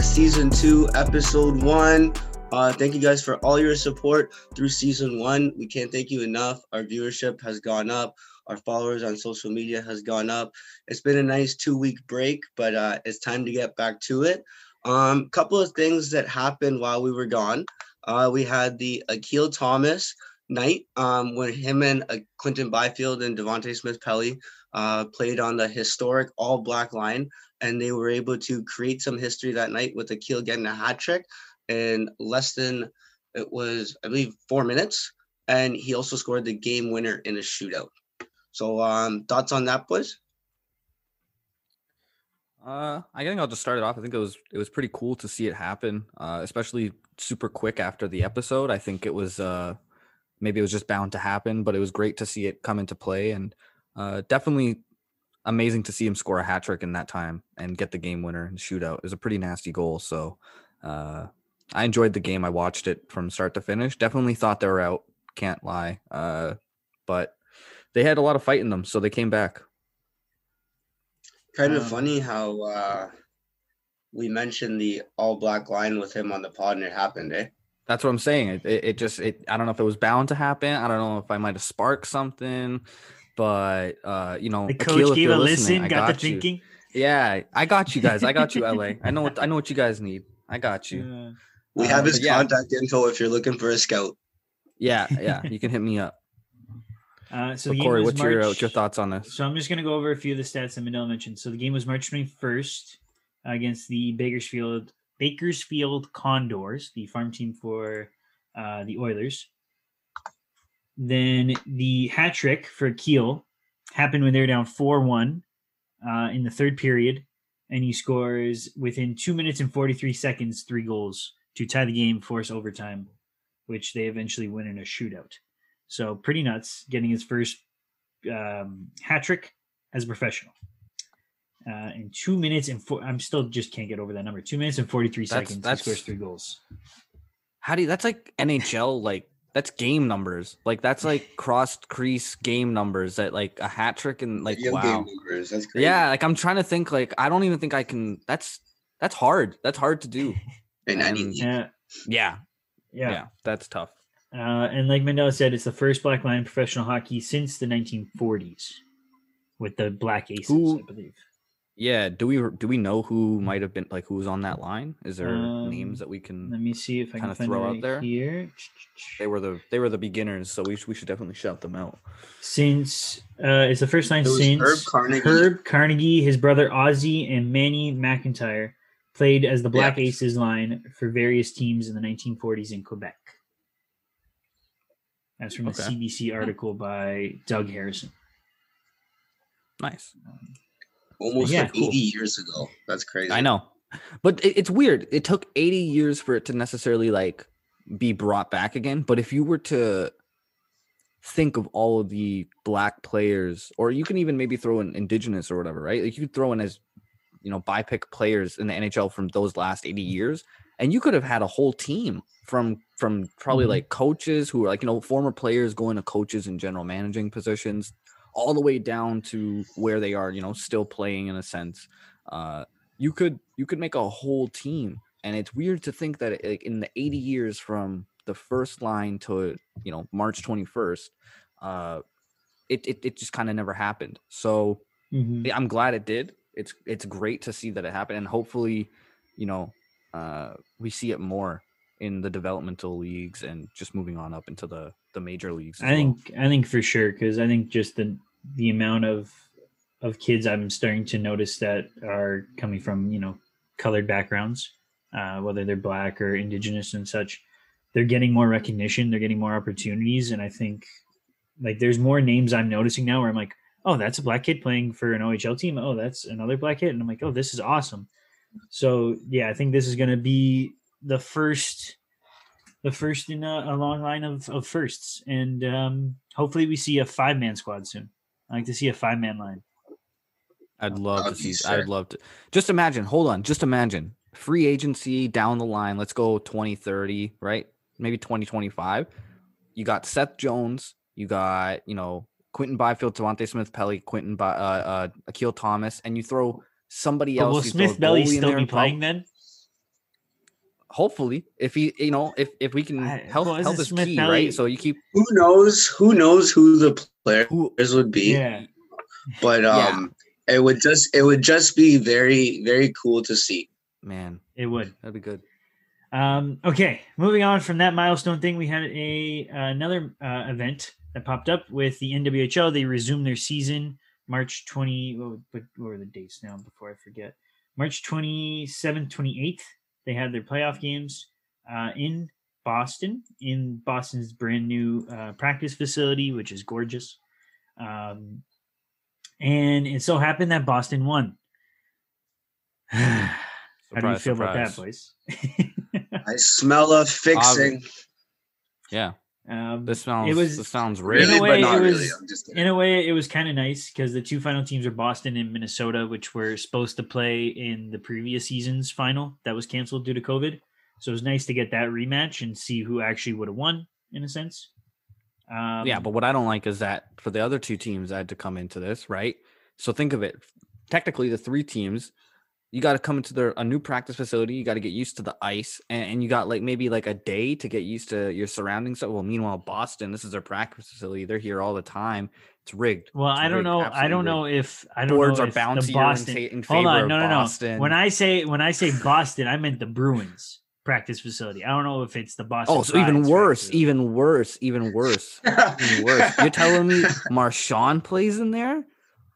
Season two, episode one. Uh, thank you guys for all your support through season one. We can't thank you enough. Our viewership has gone up. Our followers on social media has gone up. It's been a nice two week break, but uh, it's time to get back to it. Um, couple of things that happened while we were gone. Uh, we had the Akil Thomas night um, when him and uh, Quinton Byfield and Devante Smith Pelly uh, played on the historic all black line, and they were able to create some history that night with Akil getting a hat trick in less than it was, I believe, four minutes, and he also scored the game winner in a shootout. So, um, thoughts on that, boys? Uh, I think I'll just start it off. I think it was it was pretty cool to see it happen, uh, especially super quick after the episode. I think it was uh, maybe it was just bound to happen, but it was great to see it come into play and uh, definitely amazing to see him score a hat trick in that time and get the game winner in shootout. It was a pretty nasty goal, so uh, I enjoyed the game. I watched it from start to finish. Definitely thought they were out. Can't lie, uh, but they had a lot of fight in them, so they came back. Kind of Um, funny how uh, we mentioned the all black line with him on the pod and it happened, eh? That's what I'm saying. It, it, it just it I don't know if it was bound to happen. I don't know if I might have sparked something, but uh, you know, The coach if gave a listen, I got, the you. thinking. Yeah, I got you guys. I got you, LA. I know what I know what you guys need. I got you. Uh, We Uh, have his yeah. contact info if you're looking for a scout. Yeah, yeah. You can hit me up. uh, so So Corey, was what's your uh, what's your thoughts on this? So I'm just going to go over a few of the stats that Mandela mentioned. So the game was March 21st against the Bakersfield Bakersfield Condors, the farm team for uh, the Oilers. Then the hat trick for Keel happened when they were down 4 1 uh, in the third period. And he scores within two minutes and 43 seconds, three goals to tie the game, force overtime, which they eventually win in a shootout. So pretty nuts getting his first um, hat trick as a professional. Uh, in two minutes and four, I'm still just can't get over that number. Two minutes and 43 That's- seconds, that's- he scores three goals. How do you, that's like NHL like that's game numbers. Like that's like cross crease game numbers that like a hat trick and like Video wow. game numbers. That's crazy. Yeah, like I'm trying to think like I don't even think I can that's that's hard. That's hard to do. And I Um, Yeah, Yeah. yeah. Yeah, that's tough. Uh, and like Mandela said, it's the first black line in professional hockey since the 1940s with the Black Aces, Who- I believe. Yeah, do we do we know who might have been like who was on that line? Is there Um, names that we can Let me see if I can kinda throw it out there? here. they were the they were the beginners, so we sh- we should definitely shout them out. Since uh, it's the first line It was since Herb Carnegie. Herb Carnegie, his brother Ossie, and Manny McIntyre played as the Black Yeah. Aces line for various teams in the 1940s in Quebec. That's from a Okay. CBC article by Doug Harrison. Nice. Almost yeah, like cool. 80 years ago. That's crazy. I know. But it, it's weird. It took 80 years for it to necessarily like be brought back again, but if you were to think of all of the black players or you can even maybe throw in indigenous or whatever, right? Like you could throw in as you know, BIPOC players in the NHL from those last 80 years and you could have had a whole team from from probably Mhm. like coaches who are like you know former players going to coaches and general managing positions all the way down to where they are you know still playing in a sense uh you could you could make a whole team and it's weird to think that like in the 80 years from the first line to you know march 21st uh it it, it just kind of never happened so Mhm. I'm glad it did. It's it's great to see that it happened, and hopefully, you know, uh, we see it more in the developmental leagues and just moving on up into the the major leagues. I well. think I think for sure because I think just the the amount of of kids I'm starting to notice that are coming from you know colored backgrounds, uh, whether they're black or indigenous and such, they're getting more recognition, they're getting more opportunities, and I think like there's more names I'm noticing now where I'm like, oh, that's a black kid playing for an OHL team. Oh, that's another black kid, and I'm like, oh, this is awesome. So yeah, I think this is going to be the first the first in a, a long line of, of firsts. And um, hopefully we see a five man squad soon. I like to see a five man line. I'd love to That'd see. be I'd love to. Just imagine. Hold on. Just imagine free agency down the line. Let's go 2030, right? Maybe 2025. You got Seth Jones. You got you know Quinton Byfield, Devante Smith, Pelly, Quentin, By, uh, uh, Akil Thomas, and you throw somebody But else. will you throw a Smith Pelly still be and prob- playing then? Hopefully, if he, you know, if if we can help health, well, isn't is Smith key, Belly- right? So you keep Who knows? Who knows who the players who would be? Yeah. But Yeah. um, it would just it would just be very very cool to see. man, It would. that'd be good. Um, okay, moving on from that milestone thing, we had a another uh, event that popped up with the NWHL. They resumed their season March 20. What, what what were the dates now before I forget? March 27th, 28th. They had their playoff games uh, in Boston, in Boston's brand new uh, practice facility, which is gorgeous. Um, and it so happened that Boston won. How do you Surprise, feel about that, boys? I smell a fixing. Yeah, um, this sounds. it was this sounds in a way, but not it really. was- kidding. in a way, it was kind of nice because the two final teams are Boston and Minnesota, which were supposed to play in the previous season's final that was canceled due to COVID. So it was nice to get that rematch and see who actually would have won, in a sense. Um, yeah, but what I don't like is that for the other two teams that had to come into this, right? So think of it. Technically, the three teams, you got to come into their a new practice facility. You got to get used to the ice, and, and you got like maybe like a day to get used to your surroundings. So, well, meanwhile, Boston, this is their practice facility. They're here all the time. It's rigged. well, It's I don't rigged, know. I don't know if I don't Boards know are bouncier Boston. in, in favor Hold on, of no, no, Boston. no. When I say when I say Boston, I meant the Bruins practice facility. I don't know if it's the Boston. oh, so even worse, even worse, even worse, even worse. You're telling me Marchand plays in there?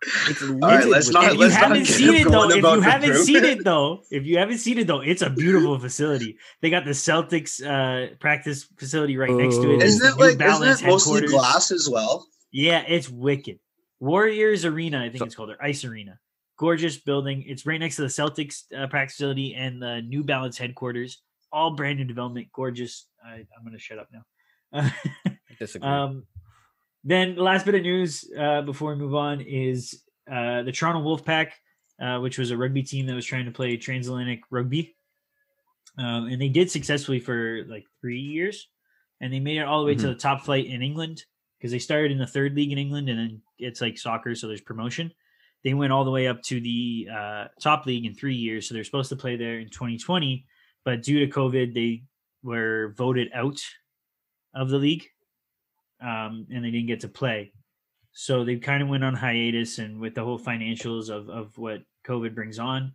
It's All right, littered let's not- if you let's not haven't get seen it though, if you haven't group. seen it though, if you haven't seen it though, it's a beautiful facility. They got the Celtics uh, practice facility right next to it. Oh. It's Isn't the it like isn't it mostly glass as well? Yeah, it's wicked. Warriors Arena, I think So- it's called, or Ice Arena. Gorgeous building. It's right next to the Celtics uh, practice facility and the New Balance headquarters. All brand new development. Gorgeous. I, I'm going to shut up now. I disagree. Um, then the last bit of news uh, before we move on is uh, the Toronto Wolfpack, uh, which was a rugby team that was trying to play transatlantic rugby, um, and they did successfully for like three years, and they made it all the way to Mhm. the top flight in England because they started in the third league in England, and then it's like soccer, so there's promotion. They went all the way up to the uh, top league in three years, so they're supposed to play there in 2020, but due to COVID, they were voted out of the league um, and they didn't get to play. So they kind of went on hiatus, and with the whole financials of of what COVID brings on,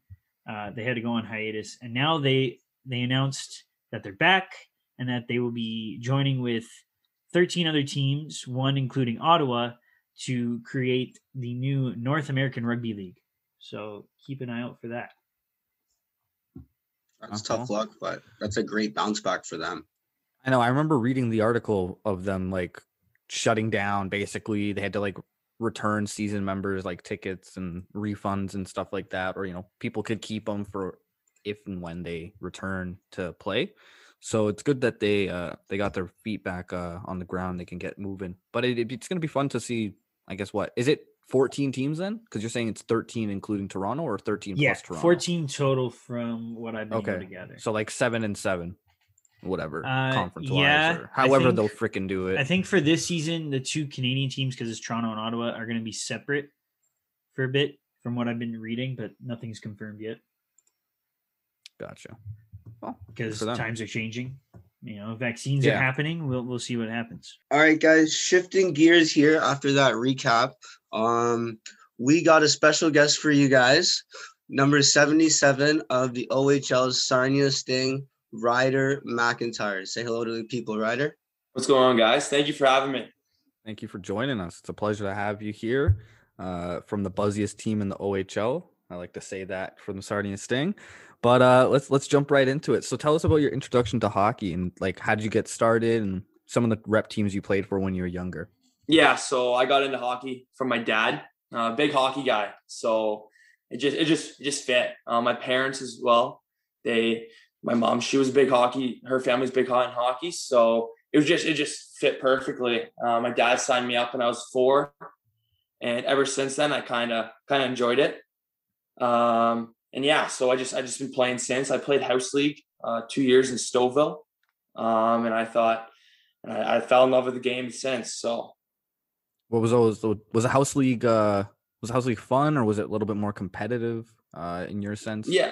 uh, they had to go on hiatus. And now they they announced that they're back and that they will be joining with 13 other teams, one including Ottawa, to create the new North American Rugby League. So keep an eye out for that. That's Uh-huh. tough luck, but that's a great bounce back for them. I know. I remember reading the article of them like shutting down. Basically, they had to like return season members like tickets and refunds and stuff like that, or you know, people could keep them for if and when they return to play. So it's good that they uh they got their feet back uh on the ground. They can get moving. But it, it's going to be fun to see. I guess what is it? 14 teams then? Because you're saying it's 13 including Toronto or 13 Yeah, plus Toronto. 14 total from what I've been Okay, gather. so like seven and seven, whatever Uh, conference yeah, or however think- they'll freaking do it. I think for this season, the two Canadian teams, because it's Toronto and Ottawa, are going to be separate for a bit, from what I've been reading, but nothing's confirmed yet Gotcha. Well, because times are changing. You know, vaccines Yeah. are happening. We'll we'll see what happens. All right, guys, shifting gears here after that recap. Um, we got a special guest for you guys. Number 77 of the OHL's Sarnia Sting, Ryder McIntyre. Say hello to the people, Ryder. What's going on, guys? Thank you for having me. Thank you for joining us. It's a pleasure to have you here uh, from the buzziest team in the OHL. I like to say that from the Sarnia Sting. But uh, let's let's jump right into it. So tell us about your introduction to hockey and like how did you get started and some of the rep teams you played for when you were younger. Yeah, so I got into hockey from my dad, uh, big hockey guy. So it just it just it just fit. Uh, my parents as well. They, my mom, she was big hockey. Her family's big hot in hockey, so it was just it just fit perfectly. Uh, my dad signed me up when I was four, and ever since then I kind of kind of enjoyed it. Um, and yeah, so I just I just been playing since. I played house league uh, two years in Stouffville, um, and I thought and I, I fell in love with the game since. So What was those was a house league uh was house league fun or was it a little bit more competitive uh, in your sense? Yeah,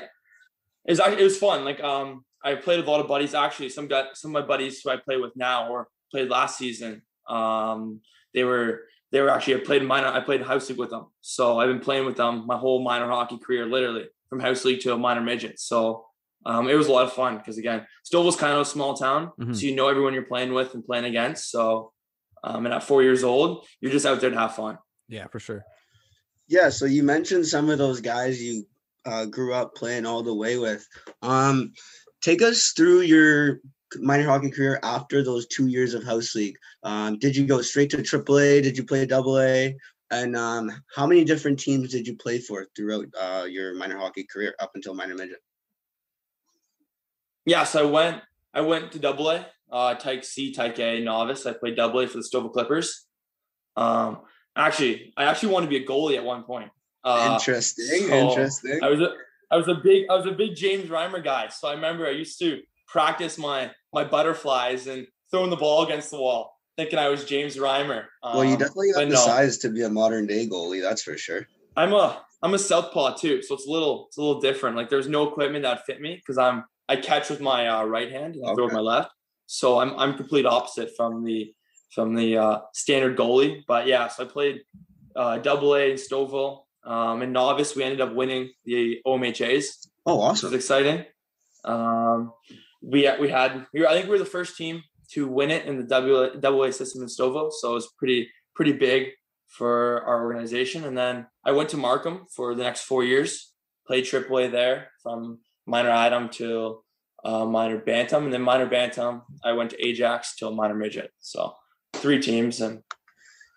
it was it was fun. Like um, I played with a lot of buddies. Actually, some got some of my buddies who I play with now or played last season. Um, they were they were actually I played minor. I played house league with them, so I've been playing with them my whole minor hockey career, literally from house league to a minor midget. So um, it was a lot of fun because again, Stouffville's kind of a small town, Mhm. so you know everyone you're playing with and playing against. So, um, and at four years old, you're just out there to have fun. Yeah, for sure. Yeah, so you mentioned some of those guys you uh, grew up playing all the way with. Um, take us through your minor hockey career after those two years of house league. Um, did you go straight to AAA? Did you play Double A? And um, how many different teams did you play for throughout uh, your minor hockey career up until minor midget? Yeah, so I went I went to double A, uh C, Tyke A, novice. I played double A for the Stouffville Clippers. Um actually I actually wanted to be a goalie at one point. Uh interesting, so interesting. I was a I was a big I was a big James Reimer guy. So I remember I used to practice my my butterflies and throwing the ball against the wall, thinking I was James Reimer. well, you Um, definitely have the no. size to be a modern day goalie, that's for sure. I'm a I'm a southpaw too, so it's a little it's a little different. Like there's no equipment that fit me because I'm I catch with my uh, right hand and I throw with my left. So I'm I'm complete opposite from the from the uh, standard goalie. But yeah, so I played uh, double A in Stouffville. Um, in novice, we ended up winning the OMHAs, Oh, which was awesome. exciting. Um, we we had we were, I think we were the first team to win it in the double double A system in Stouffville, so it was pretty pretty big for our organization. And then I went to Markham for the next four years, played AAA there from minor atom to uh, minor Bantam, and then minor Bantam I went to Ajax till minor midget. So three teams, and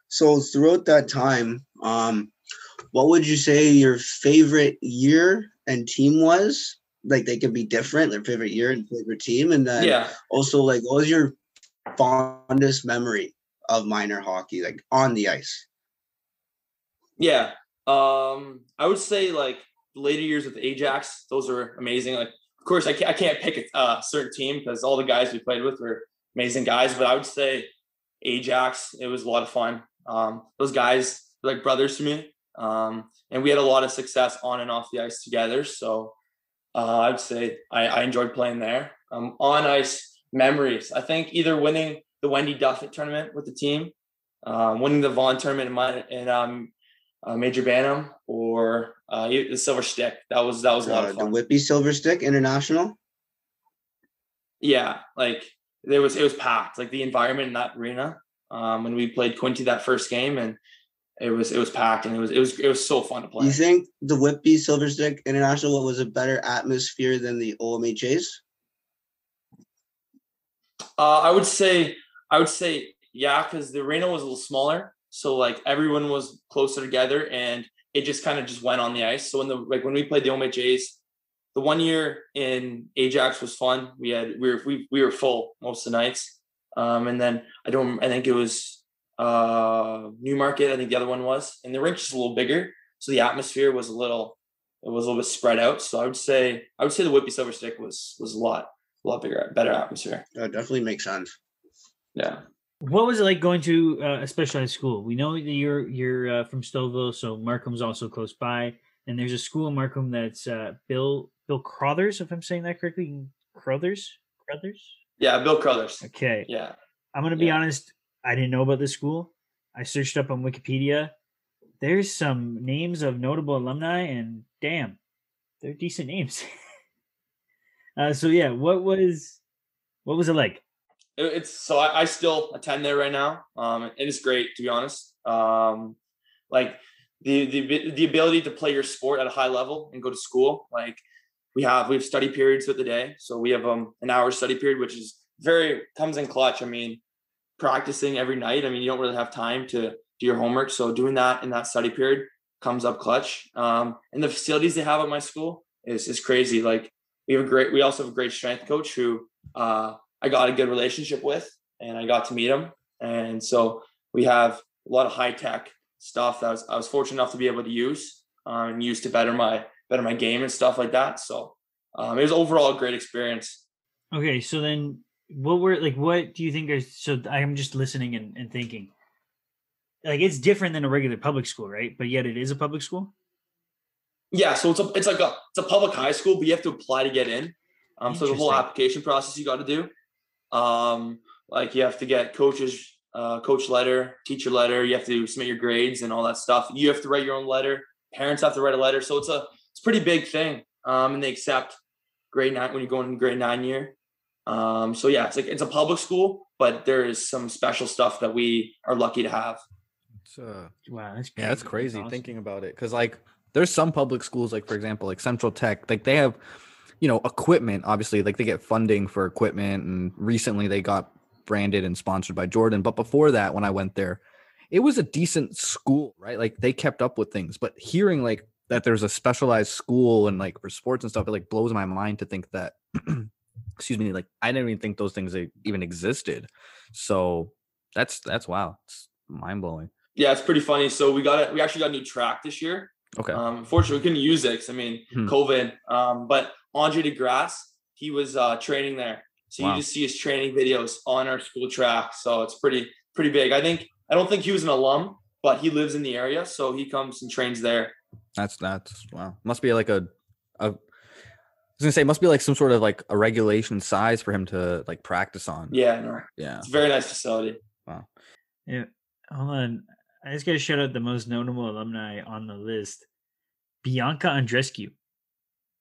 So throughout that time, um, what would you say your favorite year and team was? Like they could be different, their favorite year and favorite team, and then yeah, also like what was your fondest memory of minor hockey, like on the ice? Yeah. Um, I would say like later years with Ajax, those are amazing. Like, of course, I can't, I can't pick a uh, certain team because all the guys we played with were amazing guys. But I would say Ajax, it was a lot of fun. Um, those guys were like brothers to me, um, and we had a lot of success on and off the ice together. So uh, I would say I, I enjoyed playing there. Um, on ice memories, I think either winning the Wendy Duffett tournament with the team, um, winning the Vaughn tournament in my in um, uh, Major Bantam or uh, the Silver Stick. That was that was a lot Uh, of the. Whitby Silver Stick International. yeah, like there was it was packed. Like the environment in that arena um, when we played Quinte that first game, and it was it was packed, and it was it was it was so fun to play. You think the Whitby Silver Stick International what was a better atmosphere than the OMHAs? Uh, I would say, I would say, yeah, because the arena was a little smaller, so like everyone was closer together, and it just kind of just went on the ice. So when the like when we played the OMHAs, the one year in Ajax was fun. We had we were we, we were full most of the nights, um, and then I don't I think it was uh Newmarket. I think the other one was, and the rink just a little bigger, so the atmosphere was a little it was a little bit spread out. So I would say I would say the Whitby Silver Stick was was a lot a lot bigger, better atmosphere. That definitely makes sense. Yeah. What was it like going to uh, a specialized school? We know that you're you're uh, from Stouffville, so Markham's also close by, and there's a school in Markham that's uh, Bill Bill Crothers, if I'm saying that correctly. Crothers, Crothers. Yeah, Bill Crothers. Okay, Yeah. I'm gonna be Yeah. honest. I didn't know about this school. I searched up on Wikipedia. There's some names of notable alumni, and damn, they're decent names. uh, so yeah, what was what was it like? It- it's so I, I still attend there right now. Um, and it's great to be honest. Um, like the the the ability to play your sport at a high level and go to school. Like we have we have study periods with the day, so we have um an hour study period, which is very comes in clutch. I mean, practicing every night. I mean, you don't really have time to do your homework, so doing that in that study period comes up clutch. Um, and the facilities they have at my school is is crazy. Like we have a great. We also have a great strength coach who. Uh, I got a good relationship with, and I got to meet him. And so we have a lot of high tech stuff that I was, I was fortunate enough to be able to use um, and use to better my better my game and stuff like that. So um, it was overall a great experience. Okay, so then what were like what do you think are so I'm just listening and, and thinking. like it's different than a regular public school, right? But yet it is a public school. Yeah, so it's a it's like a it's a public high school, but you have to apply to get in. Um, so the whole application process you got to do. Um, like you have to get coaches, uh, coach letter, teacher letter. You have to submit your grades and all that stuff. You have to write your own letter. Parents have to write a letter. So it's a it's a pretty big thing. Um, and they accept grade nine when you go in grade nine year. Um, so yeah, it's like it's a public school, but there is some special stuff that we are lucky to have. It's, uh, Wow, that's yeah, that's That's crazy awesome. thinking about it. Cause like there's some public schools, like for example, like Central Tech, like they have, you know, equipment, obviously, like they get funding for equipment. And recently they got branded and sponsored by Jordan. But before that, when I went there, it was a decent school, right? Like they kept up with things. But hearing like that there's a specialized school and like for sports and stuff, it like blows my mind to think that excuse me, like I didn't even think those things even existed. So that's that's wow. It's mind blowing. Yeah, it's pretty funny. So we got it. We actually got a new track this year. Okay. Um, unfortunately, we couldn't use it 'cause, I mean, Hmm. COVID. Um, but Andre DeGrasse, he was uh, training there, so Wow. you just see his training videos on our school track. So it's pretty pretty big. I think I don't think he was an alum, but he lives in the area, so he comes and trains there. That's that's wow. Must be like a was gonna say it must be like some sort of like a regulation size for him to like practice on. Yeah, no, Yeah. it's a very nice facility. Wow. Yeah. Hold on. I just got to shout out the most notable alumni on the list. Bianca Andreescu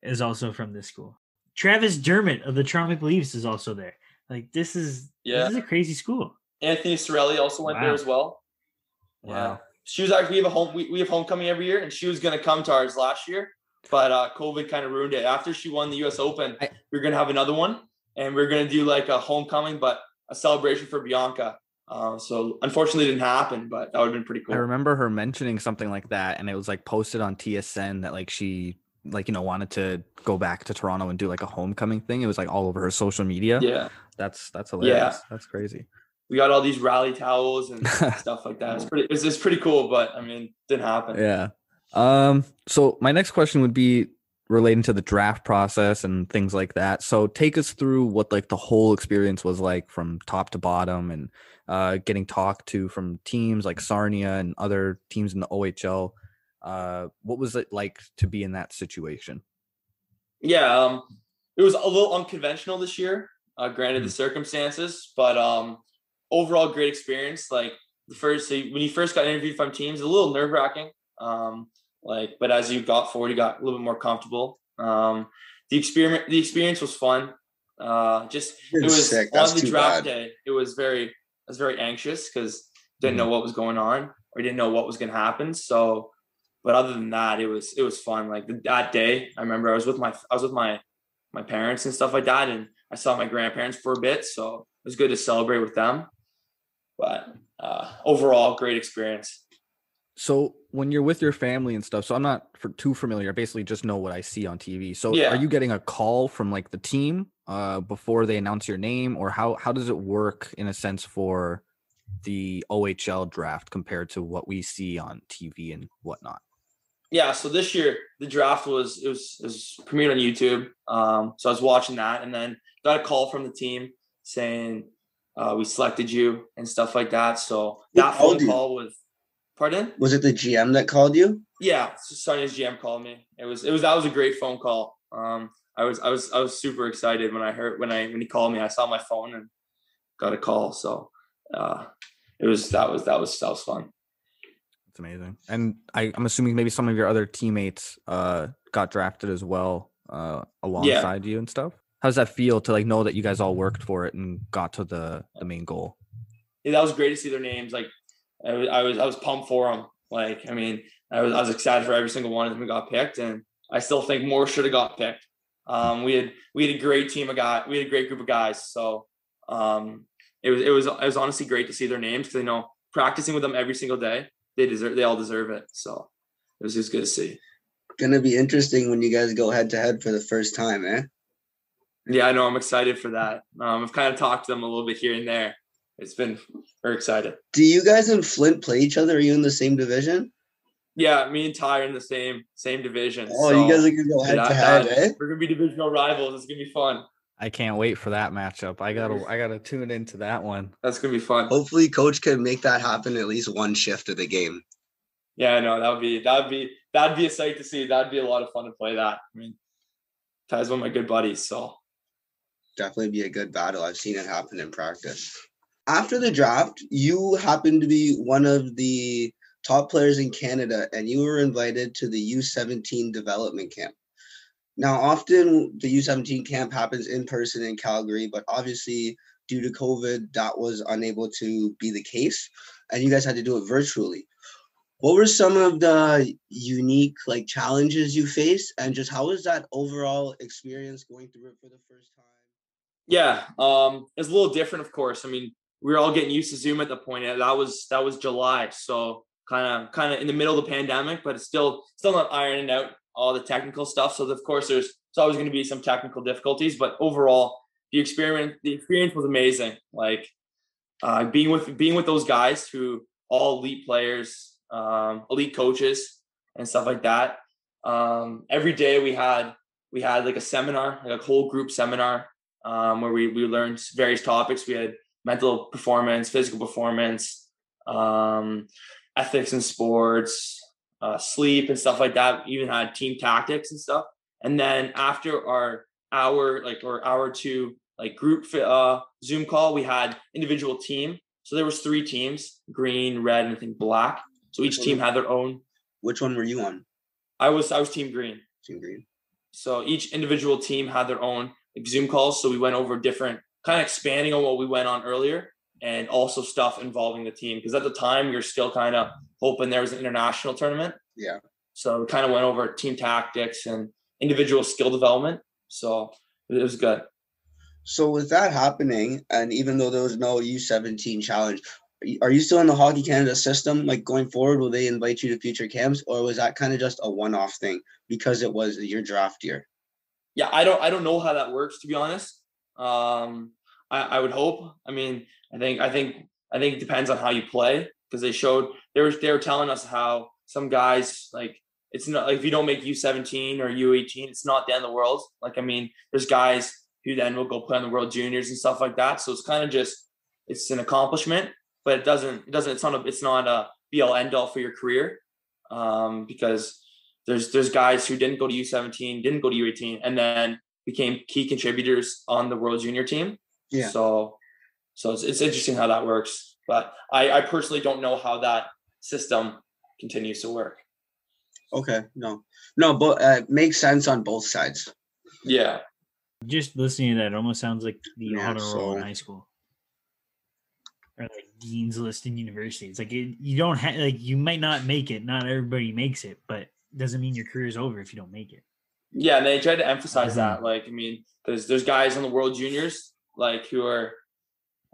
is also from this school. Travis Dermott of the Toronto Maple Leafs is also there. Like this is Yeah. this is a crazy school. Anthony Cirelli also went there as well. Yeah. Wow. She was actually we have a home we, we have homecoming every year and she was gonna come to ours last year, but uh COVID kind of ruined it. After she won the US Open, I- we are gonna have another one and we are gonna do like a homecoming, but a celebration for Bianca. Uh, so unfortunately it didn't happen, but that would have been pretty cool. I remember her mentioning something like that, and it was like posted on TSN that like she like you know wanted to go back to Toronto and do like a homecoming thing. It was like all over her social media. Yeah. That's that's hilarious. Yeah. That's crazy. We got all these rally towels and stuff like that. It's pretty it's, it's pretty cool, but I mean didn't happen. Yeah. Um, so my next question would be relating to the draft process and things like that. So take us through what like the whole experience was like from top to bottom and uh getting talked to from teams like Sarnia and other teams in the OHL. Uh what was it like to be in that situation? Yeah, um, it was a little unconventional this year, uh, granted the circumstances, but um, overall great experience. Like the first, so when you first got interviewed from teams, a little nerve wracking. Um, like, but as you got forward, you got a little bit more comfortable. Um, the experiment, the experience was fun. Uh, just it was sick. on That's the draft bad. day. It was very, I was very anxious because didn't know what was going on or didn't know what was going to happen. So, but other than that, it was it was fun. Like that day, I remember I was with my I was with my my parents and stuff like that, and I saw my grandparents for a bit, so it was good to celebrate with them. But uh, overall, great experience. So when you're with your family and stuff, so I'm not for, too familiar. I basically just know what I see on TV. So Yeah. are you getting a call from like the team uh, before they announce your name, or how how does it work in a sense for the OHL draft compared to what we see on TV and whatnot? yeah so this year the draft was it was it was premiered on youtube um so i was watching that and then got a call from the team saying uh we selected you and stuff like that so that phone call was pardon Was it the GM that called you? yeah so Sarnia's gm called me it was it was that was a great phone call um i was i was i was super excited when i heard when i when he called me i saw my phone and got a call so uh it was that was that was that was fun It's amazing. And I, I'm assuming maybe some of your other teammates uh, got drafted as well uh, alongside you and stuff. How does that feel to like know that you guys all worked for it and got to the the main goal? yeah, that was great to see their names. Like I was, I was, I was pumped for them. Like, I mean, I was, I was excited for every single one of them who got picked, and I still think more should have got picked. Um, we had, we had a great team of guys. We had a great group of guys. So, um, it was, it was, it was honestly great to see their names because you know practicing with them every single day, they deserve, they all deserve it. So, it was just good to see. Gonna be interesting when you guys go head to head for the first time, eh? Yeah, I know. I'm excited for that. Um, I've kind of talked to them a little bit here and there. It's been very excited. Do you guys in Flint play each other? Are you in the same division? Yeah, me and Ty are in the same same division. Oh, so- you guys are gonna go head to head, eh? We're gonna be divisional rivals. It's gonna be fun. I can't wait for that matchup. I gotta I gotta tune into that one. That's gonna be fun. Hopefully, coach can make that happen at least one shift of the game. Yeah, I know that would be that would be that'd be a sight to see. That'd be a lot of fun to play that. I mean, Ty's one of my good buddies, so Definitely be a good battle. I've seen it happen in practice. After the draft, you happened to be one of the top players in Canada, and you were invited to the U17 development camp. Now, often the U17 camp happens in person in Calgary, but obviously, due to COVID, that was unable to be the case, and you guys had to do it virtually. What were some of the unique like challenges you faced, and just how was that overall experience going through it for the first time? yeah, um, it's a little different, of course. I mean, we were all getting used to Zoom at the point. That was that was July, so kind of kind of in the middle of the pandemic, but it's still still not ironing out all the technical stuff. So of course, there's it's always going to be some technical difficulties, but overall, the experience the experience was amazing. Like uh, being with being with those guys who all elite players, um, elite coaches, and stuff like that. Um, every day we had we had like a seminar, like a whole group seminar um, where we, we learned various topics. We had mental performance, physical performance, um, ethics in sports, uh, sleep and stuff like that. We even had team tactics and stuff. And then after our hour, like or hour two, like group uh, Zoom call, we had individual team. So there was three teams: green, red, and I think black. So each team had their own. Which one were you on? I was I was team green. Team green. So each individual team had their own like Zoom calls. So we went over different, kind of expanding on what we went on earlier, and also stuff involving the team. Because at the time, we were still kind of hoping there was an international tournament. Yeah. So we kind of went over team tactics and individual skill development. So it was good. So with that happening, and even though there was no U17 challenge, are you still in the Hockey Canada system? Like going forward, will they invite you to future camps, or was that kind of just a one-off thing because it was your draft year? Yeah, I don't I don't know how that works to be honest. Um, I, I would hope. I mean, I think I think I think it depends on how you play because they showed they were they were telling us how some guys like it's not like if you don't make U17 or U18, it's not the end of the world. Like I mean, there's guys who then will go play on the World Juniors and stuff like that. So it's kind of just it's an accomplishment, but it doesn't it doesn't it's not a it's not a be all end all for your career um, because there's there's guys who didn't go to U17, didn't go to U18, and then became key contributors on the World Junior team. Yeah. So so it's, it's interesting how that works, but I I personally don't know how that system continues to work. Okay, no, no, but uh, makes sense on both sides. Yeah. Just listening to that, it almost sounds like the Yeah, honor roll in high school, or like dean's list in university. It's like it, you don't have like you might not make it. Not everybody makes it, but it doesn't mean your career is over if you don't make it. Yeah, and they tried to emphasize Mhm. that. Like, I mean, there's there's guys on the World Juniors like who are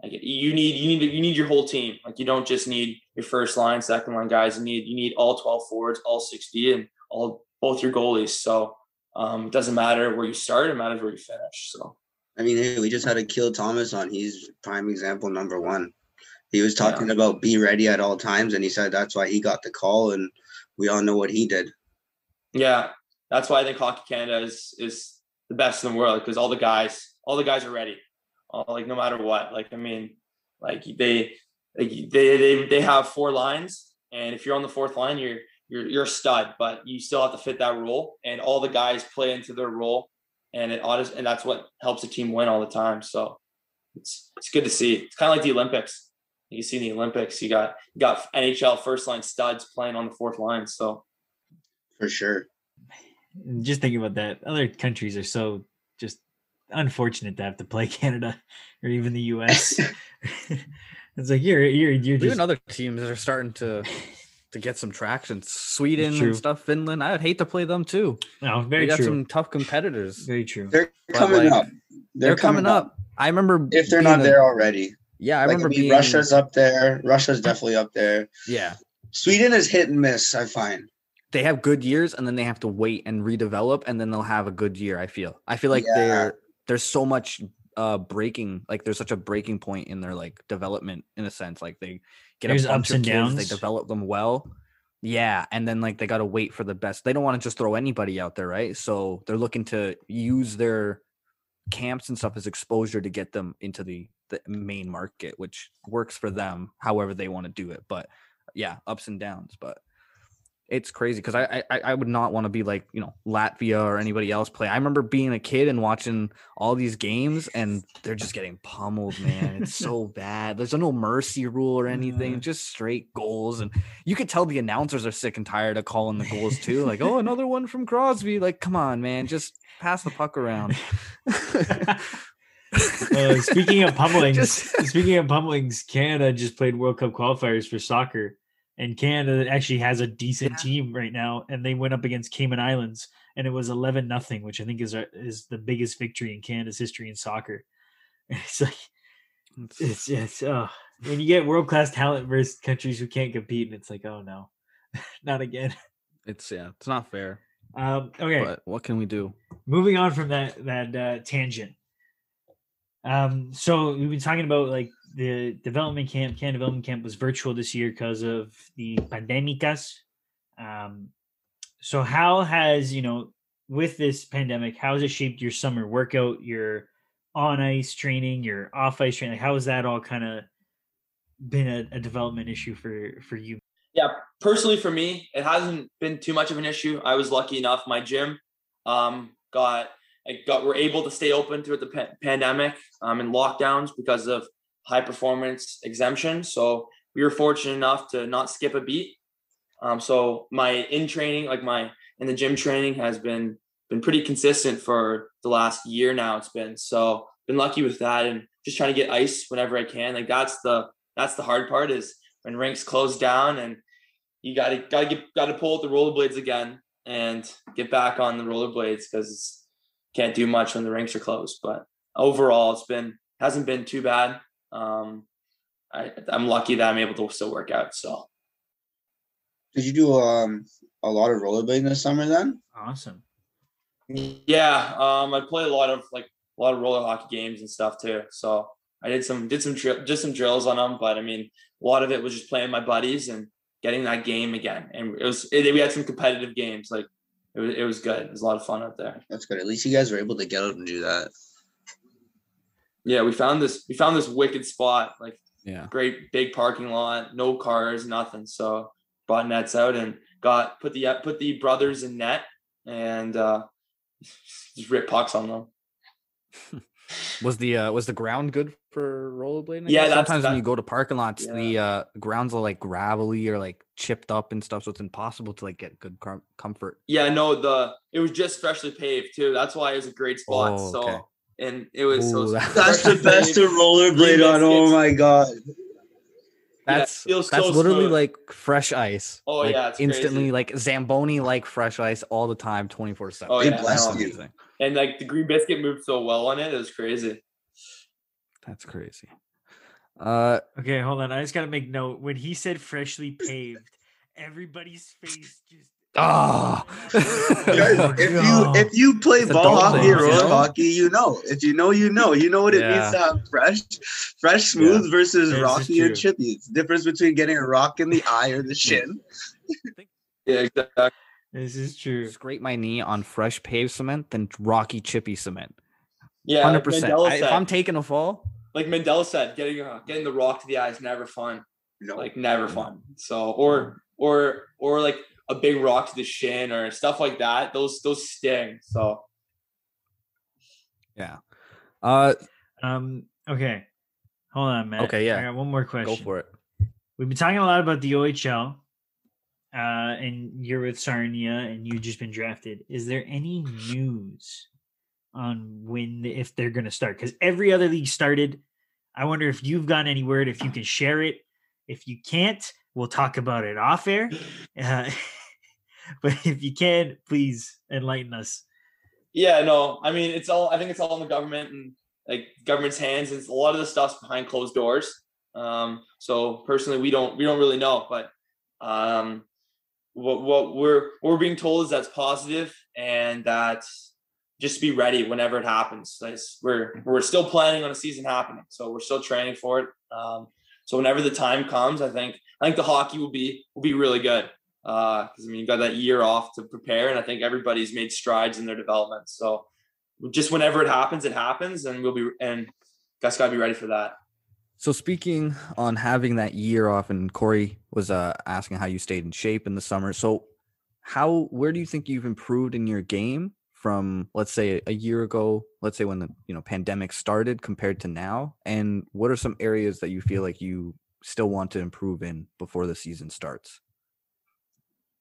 like you need you need you need your whole team. Like you don't just need your first line, second line guys. You need you need all twelve forwards, all sixty, and all both your goalies. So um, it doesn't matter where you start; it matters where you finish. So I mean, hey, we just had Akil Thomas on. He's prime example number one. He was talking about be ready at all times, and he said that's why he got the call, and we all know what he did. yeah, that's why I think Hockey Canada is is the best in the world because all the guys all the guys are ready. All, like no matter what. Like I mean, like they like they they they have four lines, and if you're on the fourth line, you're you're you're a stud, but you still have to fit that role, and all the guys play into their role, and it and that's what helps a team win all the time. So it's it's good to see. It's kind of like the Olympics. You see in the Olympics, you got you got NHL first line studs playing on the fourth line. So For sure. And Just think about that. Other countries are so just unfortunate to have to play Canada or even the U.S. it's like you're you're you're just Even other teams are starting to to get some traction. Sweden True. and stuff, Finland. I would hate to play them too. no They very got true. some tough competitors. Very true. They're But, coming like, up. They're, coming, up. I remember If they're not a- there already. Yeah, I like, remember I mean, being Russia's up there. Russia's definitely up there. Yeah, Sweden is hit and miss. I find. They have good years and then they have to wait and redevelop and then they'll have a good year. I feel. I feel like Yeah. they're there's so much uh breaking like there's such a breaking point in their like development in a sense like they get There's a bunch ups of and kids, downs. they develop them well yeah and then like they got to wait for the best they don't want to just throw anybody out there right so they're looking to use their camps and stuff as exposure to get them into the the main market, which works for them however they want to do it. But yeah, ups and downs. But it's crazy because I, I I would not want to be like you know Latvia or anybody else play. I remember being a kid and watching all these games and they're just getting pummeled, man. It's so bad. There's no mercy rule or anything, just straight goals. And you could tell the announcers are sick and tired of calling the goals too. Like, oh, another one from Crosby. Like, come on, man, just pass the puck around. Uh, speaking of pummelings, Just- speaking of pummelings, Canada just played World Cup qualifiers for soccer, and Canada actually has a decent Yeah. team right now, and they went up against Cayman Islands, and it was eleven nothing, which I think is a, is the biggest victory in Canada's history in soccer. It's like it's it's uh, when you get world class talent versus countries who can't compete, and it's like oh no, not again. it's yeah, it's not fair. Um, okay, But what can we do? moving on from that that uh, tangent. Um, so we've been talking about like the development camp. Can development camp was virtual this year because of the pandemicas. Um, so how has you know with this pandemic, how has it shaped your summer workout, your on ice training, your off ice training? How has that all kind of been a, a development issue for for you? Yeah, personally for me, it hasn't been too much of an issue. I was lucky enough. My gym um, got I got were able to stay open throughout the pa- pandemic um, and lockdowns because of high performance exemption. So we were fortunate enough to not skip a beat. Um, so my in training, like my in the gym training, has been been pretty consistent for the last year now. It's been so been lucky with that, and just trying to get ice whenever I can. Like that's the that's the hard part is when rinks close down and you got to got to get got to pull out the rollerblades again and get back on the rollerblades because can't do much when the rinks are closed. But overall, it's been hasn't been too bad. Um, I, I'm lucky that I'm able to still work out. So Did you do um a lot of rollerblading this summer then? Awesome. yeah, um, I play a lot of like a lot of roller hockey games and stuff too. So I did some did some drill just some drills on them, but I mean a lot of it was just playing my buddies and getting that game again. And it was it, we had some competitive games like. It was, it was good. It was a lot of fun out there. That's good. At least you guys were able to get out and do that. Yeah, we found this. We found this wicked spot, like Yeah. great big parking lot, no cars, nothing. So bought nets out and got put the put the brothers in net and uh, just rip pucks on them. Was the uh was the ground good for rollerblading? Yeah, guess? that's- sometimes when you go to parking lots, Yeah. the uh grounds are like gravelly or like chipped up and stuff, so it's impossible to like get good com- comfort. Yeah, no, the it was just freshly paved too. That's why it was a great spot. Oh, so okay. And it was so Ooh, that- That's the best to rollerblade on. Oh my god. Yeah, That's feels that's so literally smooth. like fresh ice. Oh, like, yeah, it's instantly crazy. like Zamboni like fresh ice all the time, twenty four seven. Oh, yeah, bless you. and like the green biscuit moved so well on it. It was crazy. That's crazy. Uh, Okay, hold on. I just got to make note. When he said freshly paved, everybody's face just. Ah. Oh, if you if you play It's ball adult hockey things, or you roller know? hockey, you know. If you know, you know. You know what it Yeah. means to have fresh, fresh, smooth versus This rocky true. and chippy. It's the difference between getting a rock in the eye or the shin. Yeah, exactly. This is true. scrape my knee on fresh paved cement than rocky chippy cement. Yeah, hundred percent. If I'm taking a fall, like Mandela said, getting uh, getting the rock to the eye is never fun. No, like never fun. So or or or like a big rock to the shin or stuff like that. Those those sting. So yeah. Uh, Um. Okay. Hold on, Matt. Okay, yeah. I got one more question. go for it. We've been talking a lot about the OHL, uh, and you're with Sarnia, and you've just been drafted. Is there any news on when if they're going to start? Because every other league started. I wonder if you've gotten any word. If you can share it. If you can't, we'll talk about it off air. Uh, but if you can, please enlighten us. yeah, no, I mean it's all I think it's all in the government and like government's hands. It's a lot of the stuff's behind closed doors. Um, so personally we don't we don't really know, but um what what we're what we're being told is that's positive and that just be ready whenever it happens. We're we're still planning on a season happening, so we're still training for it. Um, so whenever the time comes, I think I think the hockey will be will be really good because I mean you've got that year off to prepare, and I think everybody's made strides in their development. So just whenever it happens, it happens, and we'll be and guys gotta be ready for that. So speaking on having that year off, and Corey was uh, asking how you stayed in shape in the summer. So how where do you think you've improved in your game from let's say a year ago, let's say when the you know pandemic started compared to now? And what are some areas that you feel like you still want to improve in before the season starts?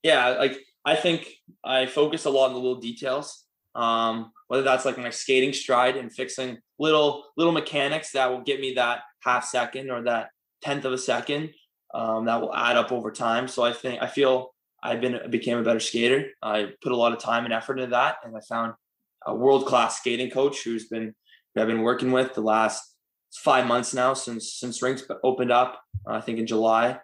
Yeah, like I think I focus a lot on the little details. Um, whether that's like my skating stride and fixing little little mechanics that will get me that half second or that tenth of a second um, that will add up over time. So I think I feel I've been became a better skater. I put a lot of time and effort into that, and I found a world class skating coach who's been who I've been working with the last five months now since since rinks opened up. Uh, I think in July.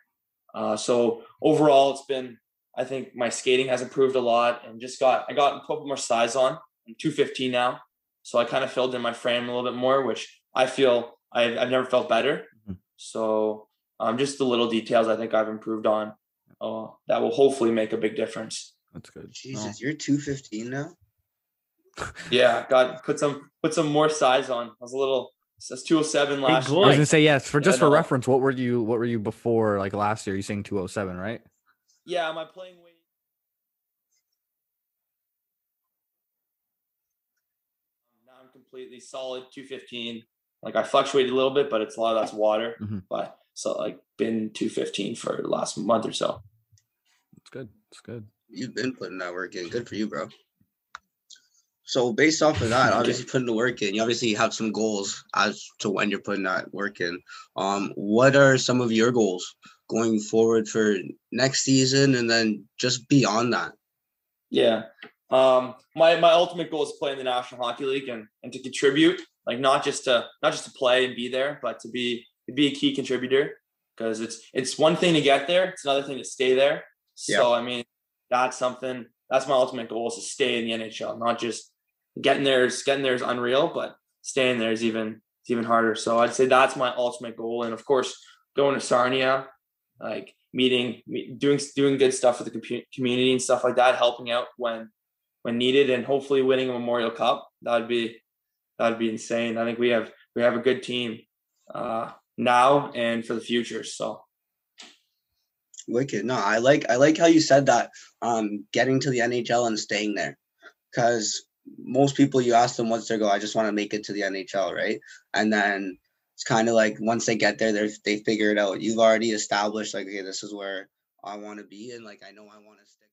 Uh, so overall, it's been I think my skating has improved a lot, and just got I got a couple more size on. I'm 215 now, so I kind of filled in my frame a little bit more, which I feel I've, I've never felt better. Mm-hmm. So um, just the little details I think I've improved on uh, that will hopefully make a big difference. That's good. Jesus, oh. you're 215 now. yeah, got put some put some more size on. I was a little says 207 last year. I was gonna say yes. For just for reference, what were you what were you before like last year? You saying 207, right? Yeah, my playing weight. Now I'm completely solid 215. Like I fluctuated a little bit, but it's a lot of that's water. Mm-hmm. But so like been 215 for the last month or so. It's good. It's good. You've been putting that work in. Good for you, bro. So based off of that, obviously putting the work in, you obviously have some goals as to when you're putting that work in. Um, what are some of your goals going forward for next season and then just beyond that? Yeah. Um, my my ultimate goal is to play in the National Hockey League and, and to contribute, like not just to not just to play and be there, but to be to be a key contributor. Because it's it's one thing to get there, it's another thing to stay there. So yeah. I mean, that's something that's my ultimate goal is to stay in the NHL, not just getting there is getting there is unreal, but staying there is even it's even harder. So I'd say that's my ultimate goal. And of course, going to Sarnia, like meeting, doing doing good stuff with the community and stuff like that, helping out when when needed, and hopefully winning a Memorial Cup. That'd be that'd be insane. I think we have we have a good team uh, now and for the future. So wicked. No, I like I like how you said that. Um, getting to the NHL and staying there, because most people you ask them what's their goal i just want to make it to the nhl right and then it's kind of like once they get there they they figure it out you've already established like okay this is where i want to be and like i know i want to stick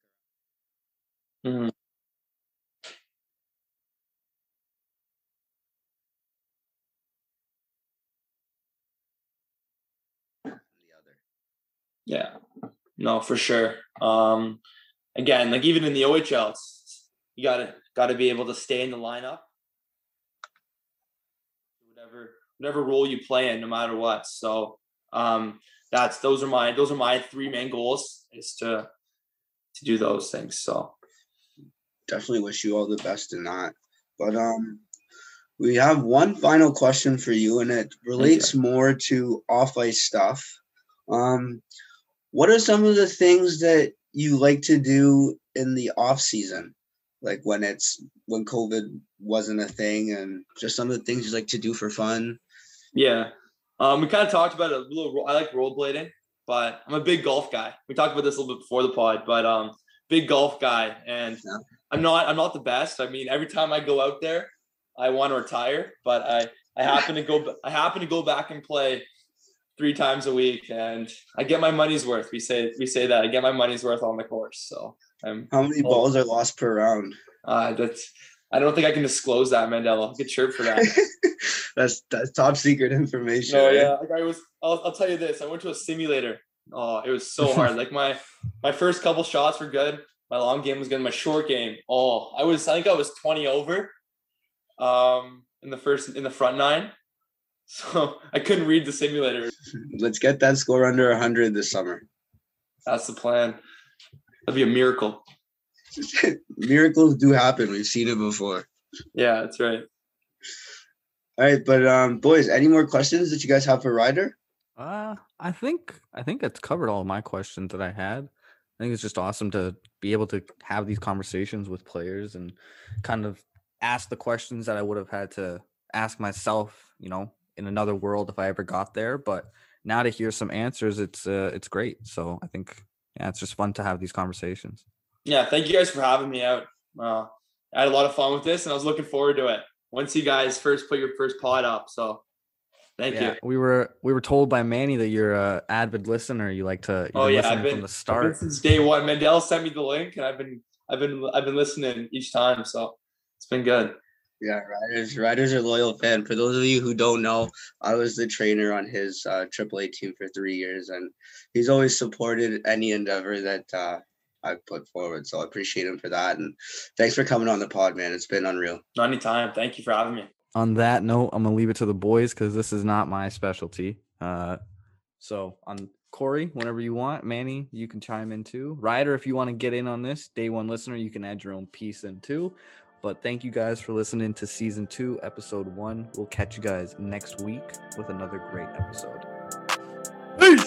mm-hmm. Yeah, no, for sure. Um, again, like even in the OHL, you gotta got to be able to stay in the lineup. Whatever role you play in, no matter what. So um, that's those are my those are my three main goals is to to do those things. So definitely wish you all the best in that. But um we have one final question for you and it relates more to off ice stuff. Um what are some of the things that you like to do in the off season? like when it's when COVID wasn't a thing and just some of the things you like to do for fun? Yeah. Um, we kind of talked about it a little. I like rollerblading, but I'm a big golf guy. We talked about this a little bit before the pod, but um, big golf guy, and yeah. I'm not. I'm not the best. I mean, every time I go out there, I want to retire, but I I happen to go. I happen to go back and play three times a week, and I get my money's worth. We say we say that I get my money's worth on the course. So um, How many balls are lost per round? Uh, that's I don't think I can disclose that, Mandela. I'll get chirped for that. that's that's top secret information. Oh yeah, like I was. I'll, I'll tell you this. I went to a simulator. Oh, it was so hard. like my my first couple shots were good. My long game was good. My short game. Oh, I was. I think I was twenty over. Um, in the first in the front nine. So I couldn't read the simulator. Let's get that score under 100 this summer. That's the plan. That'd be a miracle. Miracles do happen. We've seen it before. Yeah, that's right. All right, but um, boys, any more questions that you guys have for Ryder? Uh, I think I think that's covered all my questions that I had. I think it's just awesome to be able to have these conversations with players and kind of ask the questions that I would have had to ask myself, you know, in another world if I ever got there. But now to hear some answers, it's uh, it's great. So I think yeah, it's just fun to have these conversations. Yeah, thank you guys for having me out. Uh, I had a lot of fun with this, and I was looking forward to it. Once you guys first put your first pod up, so thank yeah, you. We were we were told by Manny that you're a avid listener. You like to Oh yeah, I've been, from the I've been start. since day one. Mandel sent me the link, and I've been I've been I've been listening each time, so it's been good. Yeah, Ryder's. Ryder's are loyal fan. For those of you who don't know, I was the trainer on his uh, AAA team for three years, and he's always supported any endeavor that uh, I put forward. So I appreciate him for that. And thanks for coming on the pod, man. It's been unreal. Not Anytime. Thank you for having me. On that note, I'm gonna leave it to the boys because this is not my specialty. Uh, so on Corey, whenever you want, Manny, you can chime in too. Ryder, if you want to get in on this, day one listener, you can add your own piece in too. But thank you guys for listening to season two, episode one. We'll catch you guys next week with another great episode. Peace.